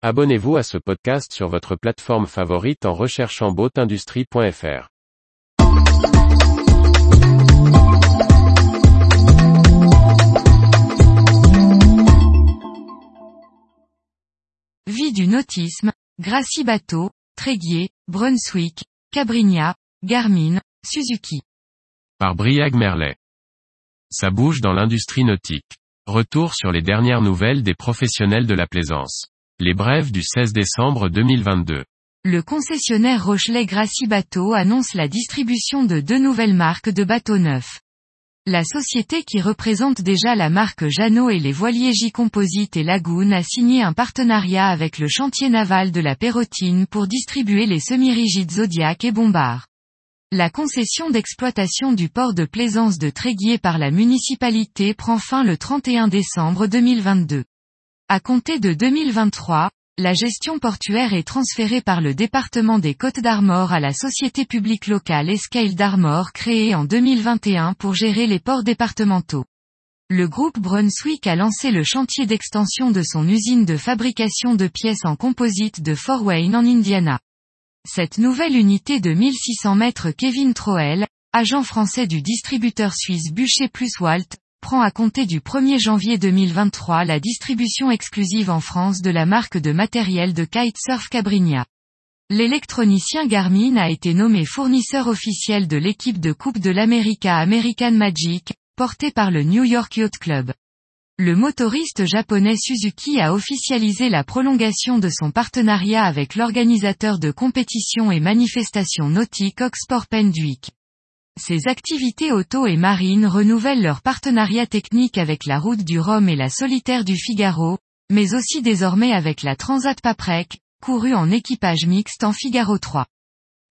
Abonnez-vous à ce podcast sur votre plateforme favorite en recherchant boatindustrie.fr. Vie du nautisme, Gracie Bateau, Tréguier, Brunswick, Cabrinia, Garmin, Suzuki. Par Briag Merlet. Ça bouge dans l'industrie nautique. Retour sur les dernières nouvelles des professionnels de la plaisance. Les brèves du 16 décembre 2022. Le concessionnaire Rochelet Gracie Bateau annonce la distribution de deux nouvelles marques de bateaux neufs. La société qui représente déjà la marque Jeannot et les voiliers J Composite et Lagoon a signé un partenariat avec le chantier naval de la Pérotine pour distribuer les semi-rigides Zodiac et Bombard. La concession d'exploitation du port de plaisance de Tréguier par la municipalité prend fin le 31 décembre 2022. À compter de 2023, la gestion portuaire est transférée par le département des Côtes d'Armor à la société publique locale Escale d'Armor créée en 2021 pour gérer les ports départementaux. Le groupe Brunswick a lancé le chantier d'extension de son usine de fabrication de pièces en composite de Fort Wayne en Indiana. Cette nouvelle unité de 1600 mètres Kevin Troel, agent français du distributeur suisse Bûcher plus Walt, prend à compter du 1er janvier 2023 la distribution exclusive en France de la marque de matériel de kitesurf Cabrinia. L'électronicien Garmin a été nommé fournisseur officiel de l'équipe de Coupe de l'America American Magic, portée par le New York Yacht Club. Le motoriste japonais Suzuki a officialisé la prolongation de son partenariat avec l'organisateur de compétitions et manifestations nautiques Oxport Penduic. Ces activités auto et marines renouvellent leur partenariat technique avec la route du Rhum et la solitaire du Figaro, mais aussi désormais avec la Transat Paprec, courue en équipage mixte en Figaro 3.